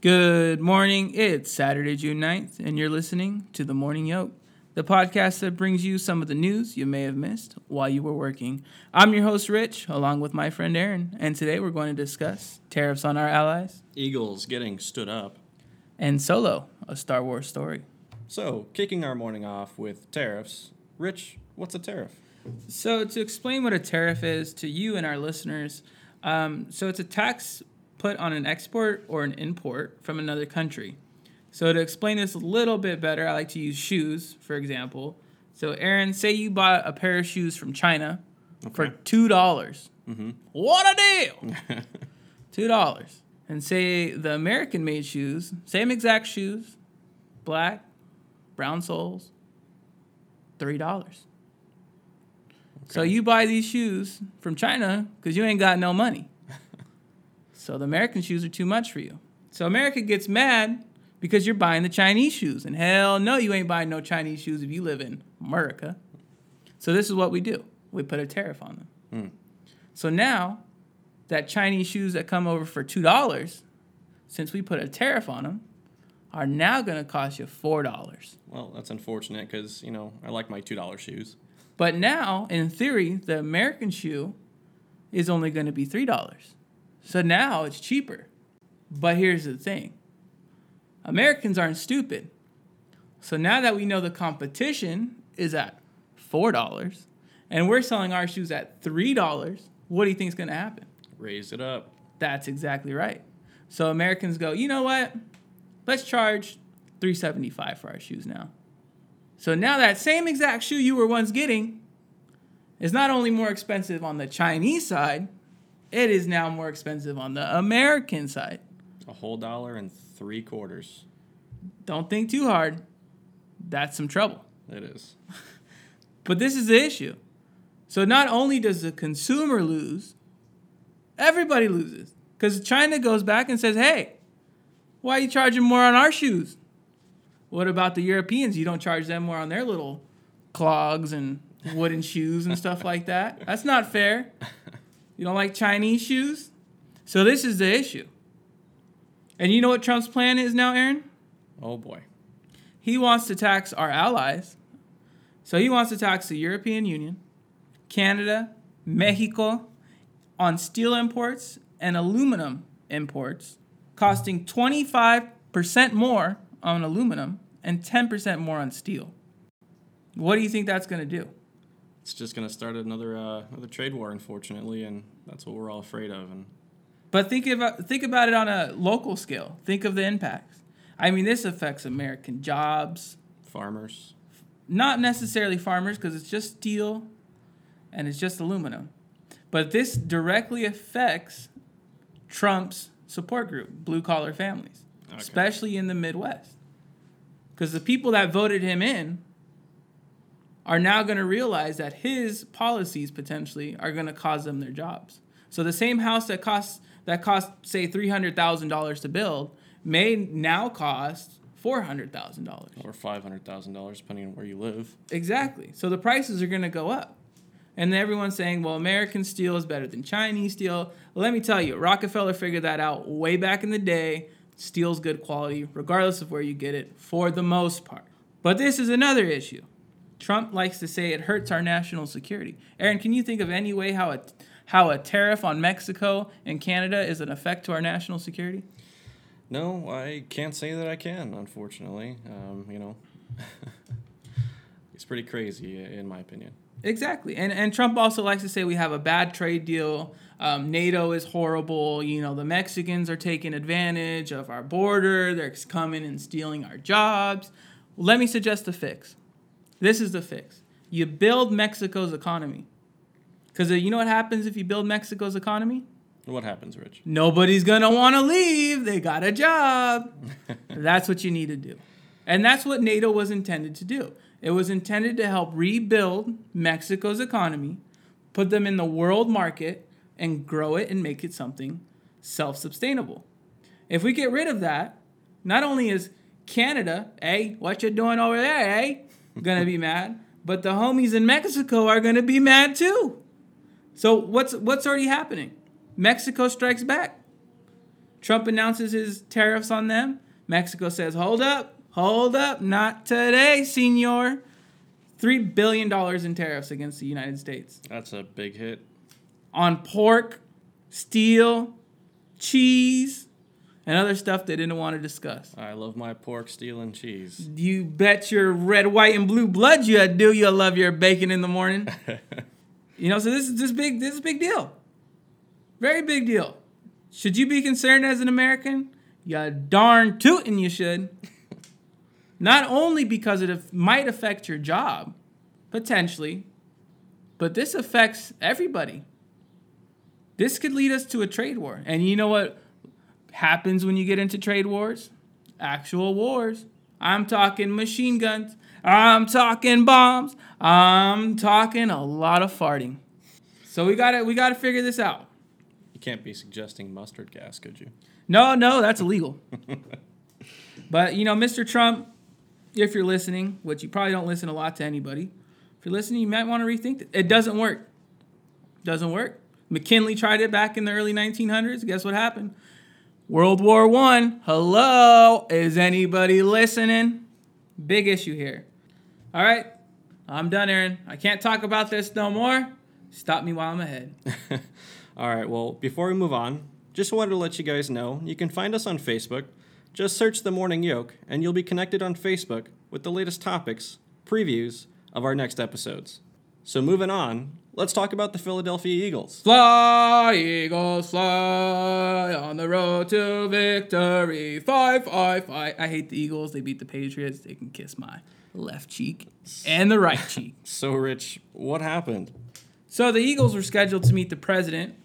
Good morning. It's Saturday, June 9th, and you're listening to The Morning Yolk, the podcast that brings you some of the news you may have missed while you were working. I'm your host, Rich, along with my friend Aaron, and today we're going to discuss tariffs on our allies Eagles getting stood up. and Solo, a Star Wars story. So, kicking our morning off with tariffs. Rich, what's a tariff? So, to explain what a tariff is to you and our listeners, um, so it's a tax put on an export or an import from another country. So, to explain this a little bit better, I like to use shoes, for example. So, Aaron, say you bought a pair of shoes from China for 2. dollars Mm-hmm. What a deal! $2. And say the American made shoes, same exact shoes, black, brown soles, $3. So you buy these shoes from China because you ain't got no money. So the American shoes are too much for you. So America gets mad because you're buying the Chinese shoes. And hell no, you ain't buying no Chinese shoes if you live in America. So this is what we do. We put a tariff on them. Hmm. So now that Chinese shoes that come over for $2, since we put a tariff on them, are now going to cost you $4. Well, that's unfortunate because, you know, I like my $2 shoes. But now, in theory, the American shoe is only going to be $3. So now it's cheaper. But here's the thing Americans aren't stupid. So now that we know the competition is at $4 and we're selling our shoes at $3, what do you think is going to happen? Raise it up. That's exactly right. So Americans go, you know what? Let's charge 375 for our shoes now. So now that same exact shoe you were once getting is not only more expensive on the Chinese side, it is now more expensive on the American side. A whole dollar and three quarters. Don't think too hard. That's some trouble. It is. But this is the issue. So not only does the consumer lose, everybody loses. Because China goes back and says, hey, why are you charging more on our shoes? What about the Europeans? You don't charge them more on their little clogs and wooden shoes and stuff like that. That's not fair. You don't like Chinese shoes? So this is the issue. And you know what Trump's plan is now, Aaron? Oh boy. he wants to tax our allies. So he wants to tax the European Union, Canada, Mexico on steel imports and aluminum imports, costing 25% more on aluminum and 10% more on steel. What do you think that's going to do? It's just going to start another uh, another trade war, unfortunately, and that's what we're all afraid of. And But think about think about it on a local scale. Think of the impacts. I mean, this affects American jobs, farmers. not necessarily farmers because it's just steel and it's just aluminum. But this directly affects Trump's support group, blue collar families, Okay. especially in the Midwest. Because the people that voted him in are now going to realize that his policies potentially are going to cause them their jobs. So the same house that costs that cost say three hundred thousand dollars to build may now cost four hundred thousand dollars. Or $500,000, depending on where you live. Exactly. So the prices are going to go up. And then everyone's saying, well, American steel is better than Chinese steel. Let me tell you, Rockefeller figured that out way back in the day. Steel's good quality, regardless of where you get it, for the most part. But this is another issue. Trump likes to say it hurts our national security. Aaron, can you think of any way how a, how a tariff on Mexico and Canada is an effect to our national security? No, I can't say that I can, unfortunately. Um, you know, it's pretty crazy, in my opinion. Exactly. And and Trump also likes to say we have a bad trade deal. Um, NATO is horrible. You know, the Mexicans are taking advantage of our border. They're coming and stealing our jobs. Let me suggest a fix. This is the fix. You build Mexico's economy. Because uh, you know what happens if you build Mexico's economy? What happens, Rich? Nobody's going to want to leave. They got a job. that's what you need to do. And that's what NATO was intended to do. It was intended to help rebuild Mexico's economy, put them in the world market, and grow it and make it something self sustainable. If we get rid of that, not only is Canada, hey, what you doing over there, hey, gonna be mad, but the homies in Mexico are gonna be mad too. So what's what's already happening? Mexico strikes back. Trump announces his tariffs on them. Mexico says, hold up, hold up, not today, senor. $3 billion in tariffs against the United States That's a big hit. on pork, steel, cheese, and other stuff they didn't want to discuss. I love my pork, steel, and cheese. You bet your red, white, and blue blood you do. You love your bacon in the morning. You know, so this is this big. This is a big deal. Very big deal. Should you be concerned as an American? You darn tootin' you should. Not only because it might affect your job, potentially, but this affects everybody. This could lead us to a trade war. And you know what happens when you get into trade wars? Actual wars. I'm talking machine guns. I'm talking bombs. I'm talking a lot of farting. So we gotta we gotta figure this out. You can't be suggesting mustard gas, could you? No, no, that's illegal. but you know, Mr. Trump, if you're listening, which you probably don't listen a lot to anybody, if you're listening, you might want to rethink it. It doesn't work. Doesn't work. McKinley tried it back in the early 1900s. Guess what happened? World War One. Hello, is anybody listening? Big issue here. All right, I'm done, Aaron. I can't talk about this no more. Stop me while I'm ahead. All right, well, before we move on, just wanted to let you guys know you can find us on Facebook. Just search The Morning Yolk, and you'll be connected on Facebook with the latest topics, previews of our next episodes. So, moving on, let's talk about the Philadelphia Eagles. Fly, Eagles, fly on the road to victory. Fly, fly, fly. I hate the Eagles. They beat the Patriots. They can kiss my left cheek and the right cheek. So, Rich, what happened? So the Eagles were scheduled to meet the president.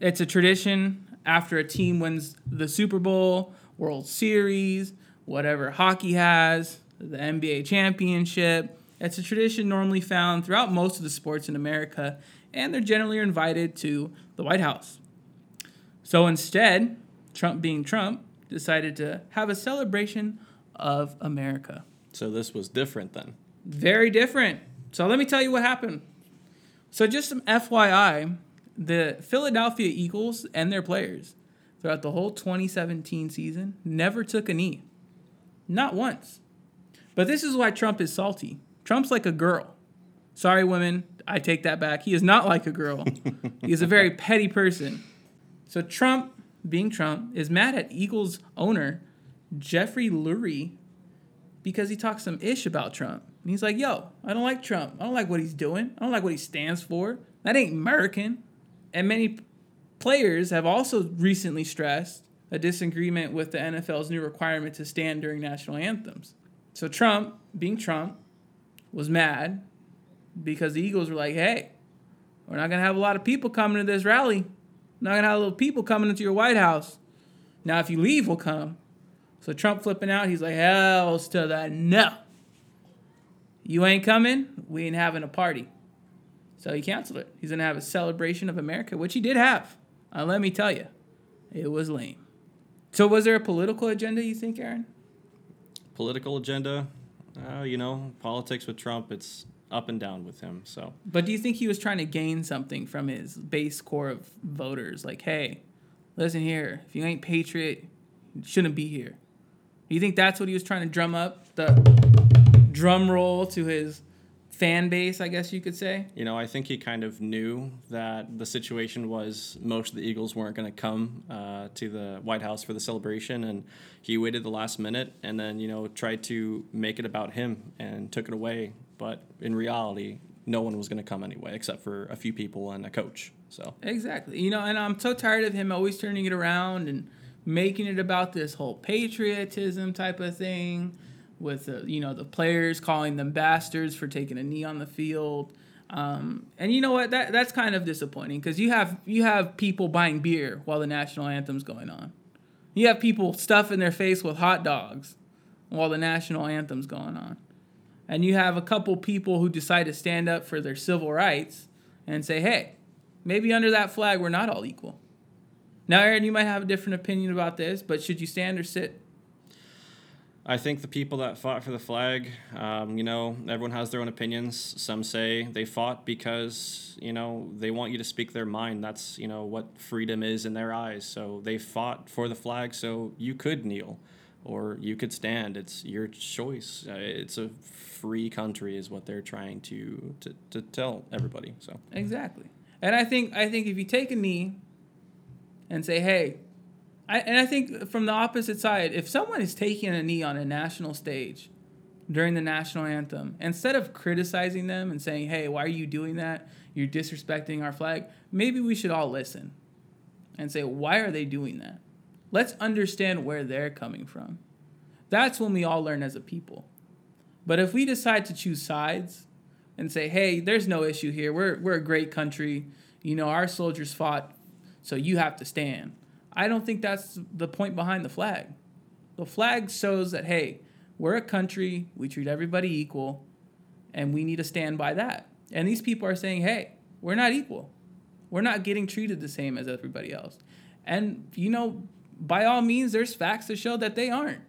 It's a tradition after a team wins the Super Bowl, World Series, whatever hockey has, the NBA championship. It's a tradition normally found throughout most of the sports in America, and they're generally invited to the White House. So instead, Trump being Trump, decided to have a celebration of America. So, this was different then. Very different. So let me tell you what happened. So just some FYI, the Philadelphia Eagles and their players throughout the whole 2017 season never took a knee. Not once. But this is why Trump is salty. Trump's like a girl. Sorry, women, I take that back. He is not like a girl. he is a very petty person. So Trump, being Trump, is mad at Eagles owner Jeffrey Lurie because he talks some ish about Trump. And he's like, yo, I don't like Trump. I don't like what he's doing. I don't like what he stands for. That ain't American. And many players have also recently stressed a disagreement with the NFL's new requirement to stand during national anthems. So Trump, being Trump, was mad because the Eagles were like, hey, we're not going to have a lot of people coming to this rally. We're not going to have a little people coming into your White House. Now, if you leave, we'll come. So Trump flipping out, he's like, hell's to the no. You ain't coming, we ain't having a party. So he canceled it. He's gonna have a celebration of America, which he did have. Uh, let me tell you, it was lame. So was there a political agenda, you think, Aaron? Political agenda, uh, you know, politics with Trump, it's up and down with him. So, But do you think he was trying to gain something from his base core of voters? Like, hey, listen here, if you ain't patriot, you shouldn't be here. Do you think that's what he was trying to drum up? The drum roll to his fan base, I guess you could say? You know, I think he kind of knew that the situation was most of the Eagles weren't going to come uh, to the White House for the celebration, and he waited the last minute and then, you know, tried to make it about him and took it away. But in reality, no one was going to come anyway, except for a few people and a coach. So, Exactly. You know, and I'm so tired of him always turning it around and making it about this whole patriotism type of thing with the, you know, the players calling them bastards for taking a knee on the field. Um, and you know what? That that's kind of disappointing because you have you have people buying beer while the national anthem's going on. You have people stuffing their face with hot dogs while the national anthem's going on. And you have a couple people who decide to stand up for their civil rights and say, hey, maybe under that flag we're not all equal. Now, Aaron, you might have a different opinion about this, but should you stand or sit? I think the people that fought for the flag, um, you know, everyone has their own opinions. Some say they fought because, you know, they want you to speak their mind. That's, you know, what freedom is in their eyes. So they fought for the flag so you could kneel or you could stand. It's your choice. Uh, it's a free country, is what they're trying to, to, to tell everybody. So Exactly. And I think I think if you take a knee and say, "Hey," I, and I think from the opposite side, if someone is taking a knee on a national stage during the national anthem, instead of criticizing them and saying, "Hey, why are you doing that? You're disrespecting our flag," maybe we should all listen and say, "Why are they doing that?" Let's understand where they're coming from. That's when we all learn as a people. But if we decide to choose sides and say, hey, there's no issue here. We're, we're a great country. You know, our soldiers fought, so you have to stand. I don't think that's the point behind the flag. The flag shows that, hey, we're a country, we treat everybody equal, and we need to stand by that. And these people are saying, hey, we're not equal. We're not getting treated the same as everybody else. And, you know, by all means, there's facts to show that they aren't.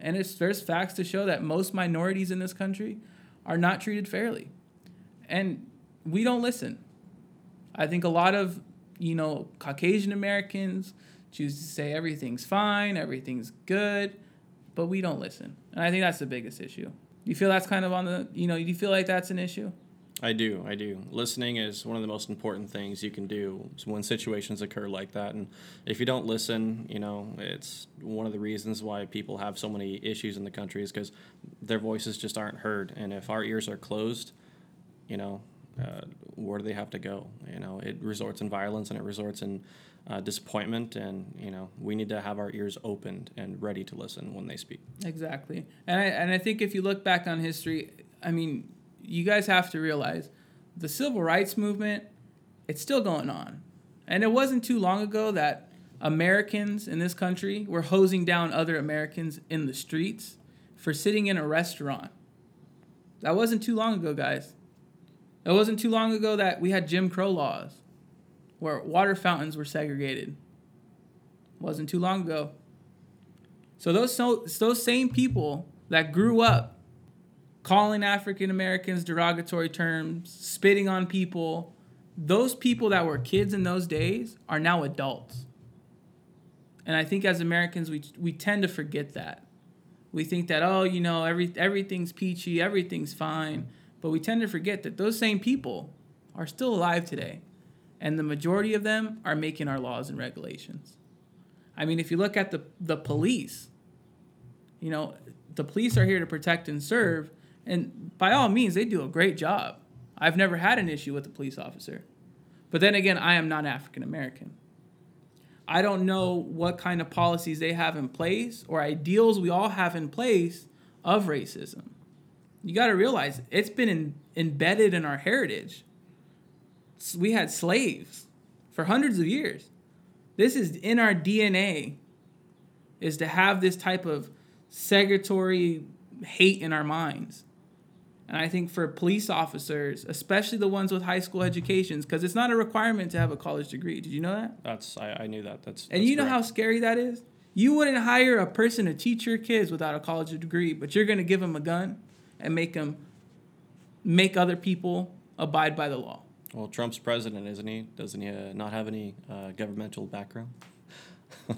And there's facts to show that most minorities in this country are not treated fairly. And we don't listen. I think a lot of, you know, Caucasian Americans choose to say everything's fine, everything's good, but we don't listen. And I think that's the biggest issue. You feel that's kind of on the, you know, you feel like that's an issue? I do, I do. Listening is one of the most important things you can do when situations occur like that. And if you don't listen, you know, it's one of the reasons why people have so many issues in the country is because their voices just aren't heard. And if our ears are closed, you know, uh, where do they have to go? You know, it resorts in violence and it resorts in uh, disappointment. And you know, we need to have our ears opened and ready to listen when they speak. Exactly. And I, and I think if you look back on history, I mean, you guys have to realize the civil rights movement, it's still going on. And it wasn't too long ago that Americans in this country were hosing down other Americans in the streets for sitting in a restaurant. That wasn't too long ago, guys. It wasn't too long ago that we had Jim Crow laws where water fountains were segregated. Wasn't too long ago. So those so, those same people that grew up calling African Americans derogatory terms, spitting on people, those people that were kids in those days are now adults. And I think as Americans we we tend to forget that. We think that oh, you know, every everything's peachy, everything's fine, but we tend to forget that those same people are still alive today. And the majority of them are making our laws and regulations. I mean, if you look at the the police, you know, the police are here to protect and serve, and by all means, they do a great job. I've never had an issue with a police officer. But then again, I am not African American. I don't know what kind of policies they have in place or ideals we all have in place of racism. You got to realize it's been in, embedded in our heritage. We had slaves for hundreds of years. This is in our DNA is to have this type of segregatory hate in our minds. And I think for police officers, especially the ones with high school educations, because it's not a requirement to have a college degree. Did you know that? That's I, I knew that. That's and that's you know how scary that is. You wouldn't hire a person to teach your kids without a college degree, but you're gonna give them a gun and make them make other people abide by the law. Well, Trump's president, isn't he? Doesn't he uh, not have any uh, governmental background?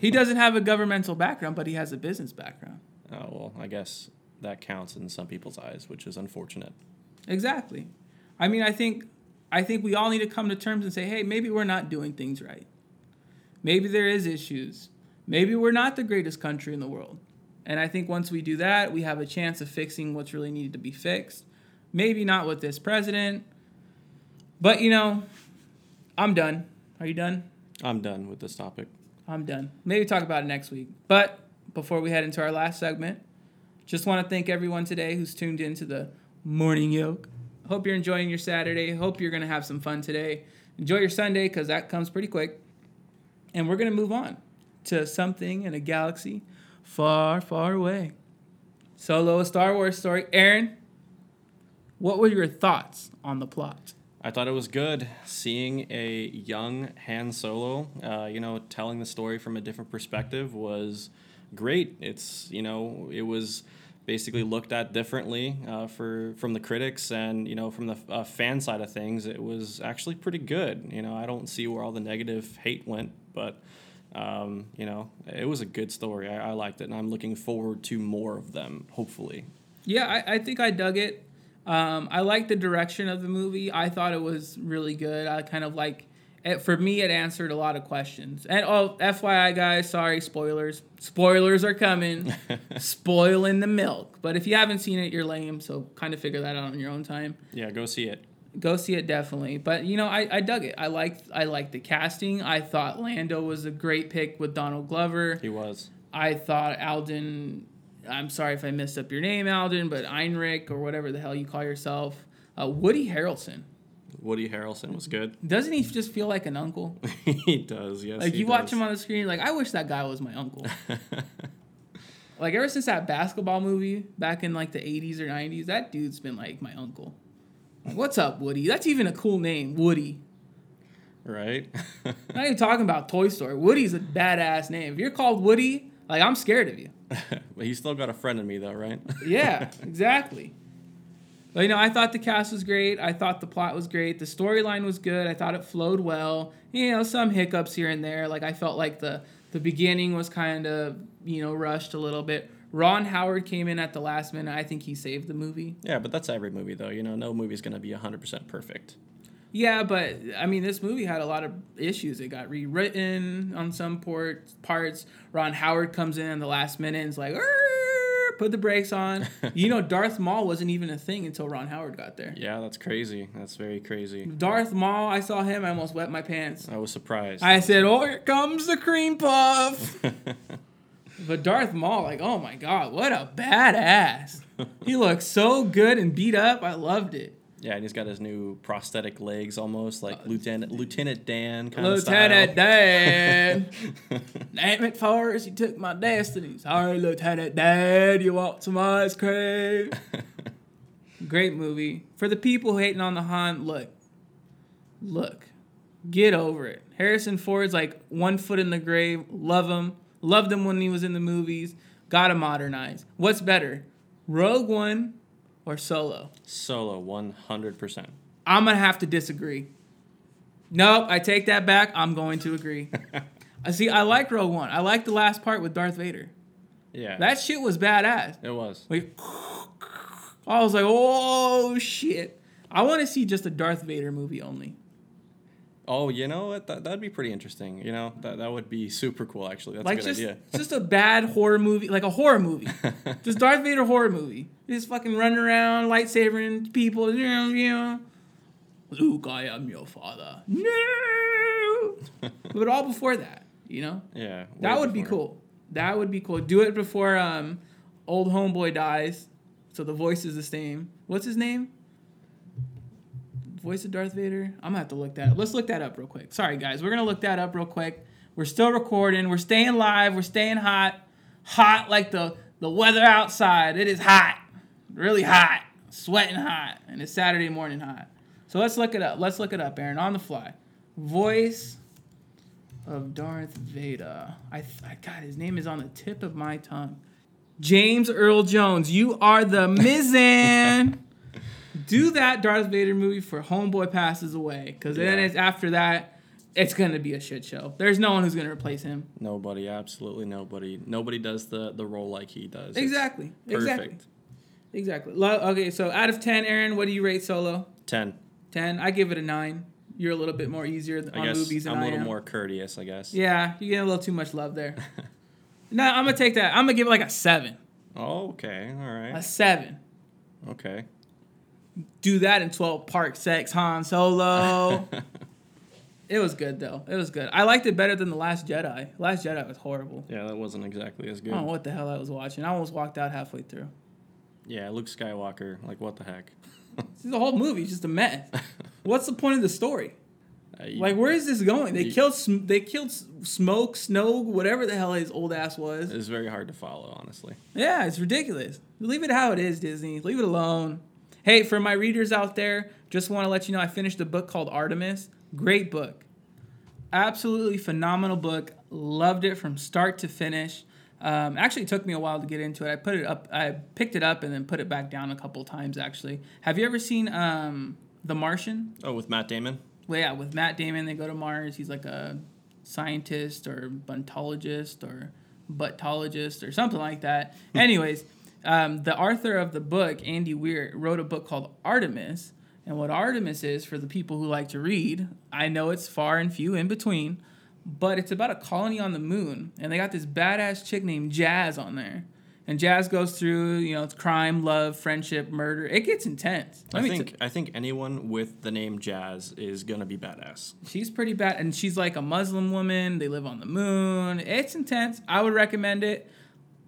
He doesn't have a governmental background, but he has a business background. Oh well, I guess that counts in some people's eyes, which is unfortunate. Exactly. I mean, I think I think we all need to come to terms and say, "Hey, maybe we're not doing things right. Maybe there is issues. Maybe we're not the greatest country in the world." And I think once we do that, we have a chance of fixing what's really needed to be fixed. Maybe not with this president, but you know, I'm done. Are you done? I'm done with this topic. I'm done. Maybe talk about it next week. But before we head into our last segment, just want to thank everyone today who's tuned into the Morning Yolk. Hope you're enjoying your Saturday. Hope you're going to have some fun today. Enjoy your Sunday because that comes pretty quick. And we're going to move on to something in a galaxy far, far away. Solo, a Star Wars story. Aaron, what were your thoughts on the plot? I thought it was good seeing a young Han Solo, uh, you know, telling the story from a different perspective was great. It's you know it was basically looked at differently uh, for from the critics and you know from the uh, fan side of things. It was actually pretty good. You know I don't see where all the negative hate went, but. Um, you know, it was a good story. I, I liked it, and I'm looking forward to more of them. Hopefully, Yeah, I, I think I dug it. Um, I liked the direction of the movie. I thought it was really good. I kind of like it. For me, it answered a lot of questions. And oh, FYI, guys, sorry, spoilers. Spoilers are coming. Spoiling the milk. But if you haven't seen it, you're lame. So kind of figure that out on your own time. yeah, go see it. Go see it definitely. But you know, I, I dug it. I liked I liked the casting. I thought Lando was a great pick with Donald Glover. He was. I thought Alden. I'm sorry if I messed up your name, Alden, but Einrich or whatever the hell you call yourself. Uh, Woody Harrelson. Woody Harrelson was good. Doesn't he just feel like an uncle? he does, yes. Like he you watch him on the screen, like I wish that guy was my uncle. like ever since that basketball movie back in like the 80s or 90s, that dude's been like my uncle. What's up, Woody? That's even a cool name, Woody. right? Not even talking about Toy Story. Woody's a badass name. If you're called Woody, like I'm scared of you. but he's still got a friend in me, though, right? Yeah, exactly. But you know, I thought the cast was great. I thought the plot was great. The storyline was good. I thought it flowed well. You know, some hiccups here and there. Like I felt like the the beginning was kind of you know rushed a little bit. Ron Howard came in at the last minute. I think he saved the movie. yeah, but that's every movie, though. You know, no movie's gonna be hundred percent perfect. Yeah, but I mean, this movie had a lot of issues. It got rewritten on some port, parts. Ron Howard comes in at the last minute and is like, put the brakes on. you know, Darth Maul wasn't even a thing until Ron Howard got there. Yeah, that's crazy. That's very crazy. Darth Maul, I saw him, I almost wet my pants. I was surprised. I said, "Oh, here comes the cream puff." but Darth Maul, like, oh my god, what a badass! he looks so good and beat up. I loved it. yeah, and he's got his new prosthetic legs, almost like uh, Lieutenant Lieutenant Dan kind. Lieutenant of Dan. Name it first, you took my destiny. Sorry, Lieutenant Dan, you want some ice cream? Great movie. For the people hating on the Han, look, look, get over it. Harrison Ford's like one foot in the grave. Love him. Loved him when he was in the movies. Gotta modernize. What's better, Rogue One or Solo? Solo, one hundred percent. I'm gonna have to disagree. Nope, I take that back. I'm going to agree. I uh, see. I like Rogue One. I like the last part with Darth Vader. Yeah, That shit was badass. it was. Like, I was like, oh shit. I want to see just a Darth Vader movie only. Oh, you know what? That that'd be pretty interesting. You know, that that would be super cool. Actually, that's like a good just idea. just a bad horror movie, like a horror movie. just Darth Vader horror movie. Just fucking running around, lightsabering people. You know, you know. Luke, I am your father. No. but all before that, you know. yeah, That would be cool. That would be cool. Do it before um, old homeboy dies, so the voice is the same. What's his name? Voice of Darth Vader. I'm gonna have to look that up. Let's look that up real quick. Sorry guys, we're gonna look that up real quick. We're still recording. We're staying live. We're staying hot, hot like the the weather outside. It is hot, really hot, sweating hot, and it's Saturday morning hot. So let's look it up. Let's look it up, Aaron, on the fly. Voice of Darth Vader. I, I God, his name is on the tip of my tongue. James Earl Jones, you are the Mizan. Do that Darth Vader movie for Homeboy passes away, because then it's after that, it's gonna be a shit show. There's no one who's gonna replace him. Nobody, absolutely nobody. Nobody does the the role like he does. Exactly. Exactly. Perfect. Exactly. Lo- Okay, so out of ten, Aaron, what do you rate Solo? Ten. Ten. I give it a nine. You're a little bit more easier on movies than I'm a little more courteous. I guess. Yeah, you get a little too much love there. no, I'm gonna take that. I'm gonna give it like a seven. Oh, okay. all right. A seven. Okay. Do that in 12 Park Sex Han Solo. it was good though. It was good. I liked it better than the Last Jedi. Last Jedi was horrible. yeah, that wasn't exactly as I good. don't know what the hell I was watching. I almost walked out halfway through. Yeah, Luke Skywalker. Like, what the heck? The whole movie is just a mess. What's the point of the story? Uh, you- Like, where is this going? They You- killed. They killed Smoke, Snoke, whatever the hell his old ass was. it's very hard to follow, honestly. Yeah, it's ridiculous. Leave it how it is, Disney. Leave it alone. Hey, for my readers out there, just want to let you know I finished a book called Artemis. Great book. Absolutely phenomenal book. Loved it from start to finish. Um, actually, it took me a while to get into it. I put it up, I picked it up and then put it back down a couple times. Actually, have you ever seen um, The Martian? Oh, with Matt Damon. Well, yeah, with Matt Damon, they go to Mars. He's like a scientist or buntologist or buttologist or something like that. Anyways, um, the author of the book, Andy Weir, wrote a book called Artemis. And what Artemis is, for the people who like to read, I know it's far and few in between, but it's about a colony on the moon. And they got this badass chick named Jazz on there. And Jazz goes through, you know, it's crime, love, friendship, murder. It gets intense. Let I think t- I think anyone with the name Jazz is gonna be badass. She's pretty bad, and she's like a Muslim woman. They live on the moon. It's intense. I would recommend it.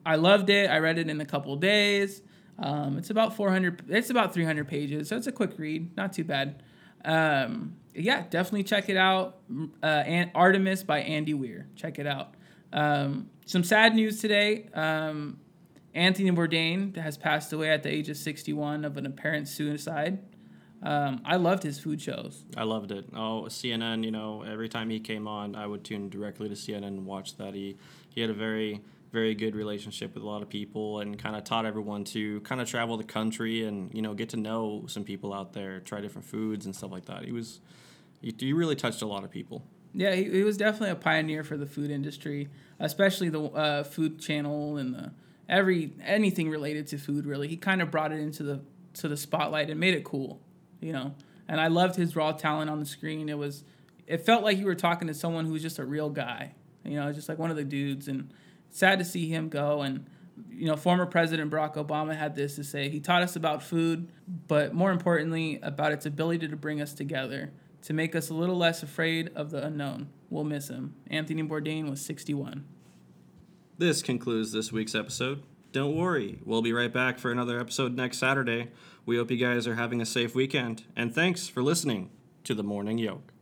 I loved it. I read it in a couple days. Um, it's about 400. It's about 300 pages, so it's a quick read. Not too bad. Um, yeah, definitely check it out. Uh, Artemis by Andy Weir. Check it out. Um, some sad news today. Um, Anthony Bourdain has passed away at the age of 61 of an apparent suicide. Um, I loved his food shows. I loved it. Oh, CNN. You know, every time he came on, I would tune directly to CNN and watch that. He he had a very very good relationship with a lot of people and kind of taught everyone to kind of travel the country and you know get to know some people out there, try different foods and stuff like that. He was he, he really touched a lot of people. Yeah, he, he was definitely a pioneer for the food industry, especially the uh, food channel and the every anything related to food. Really, he kind of brought it into the to the spotlight and made it cool, you know. And I loved his raw talent on the screen. It was, it felt like you were talking to someone who was just a real guy, you know, just like one of the dudes. And sad to see him go. And you know, former President Barack Obama had this to say. He taught us about food, but more importantly, about its ability to bring us together to make us a little less afraid of the unknown. We'll miss him. Anthony Bourdain was 61. This concludes this week's episode. Don't worry, we'll be right back for another episode next Saturday. We hope you guys are having a safe weekend, and thanks for listening to the Morning Yolk.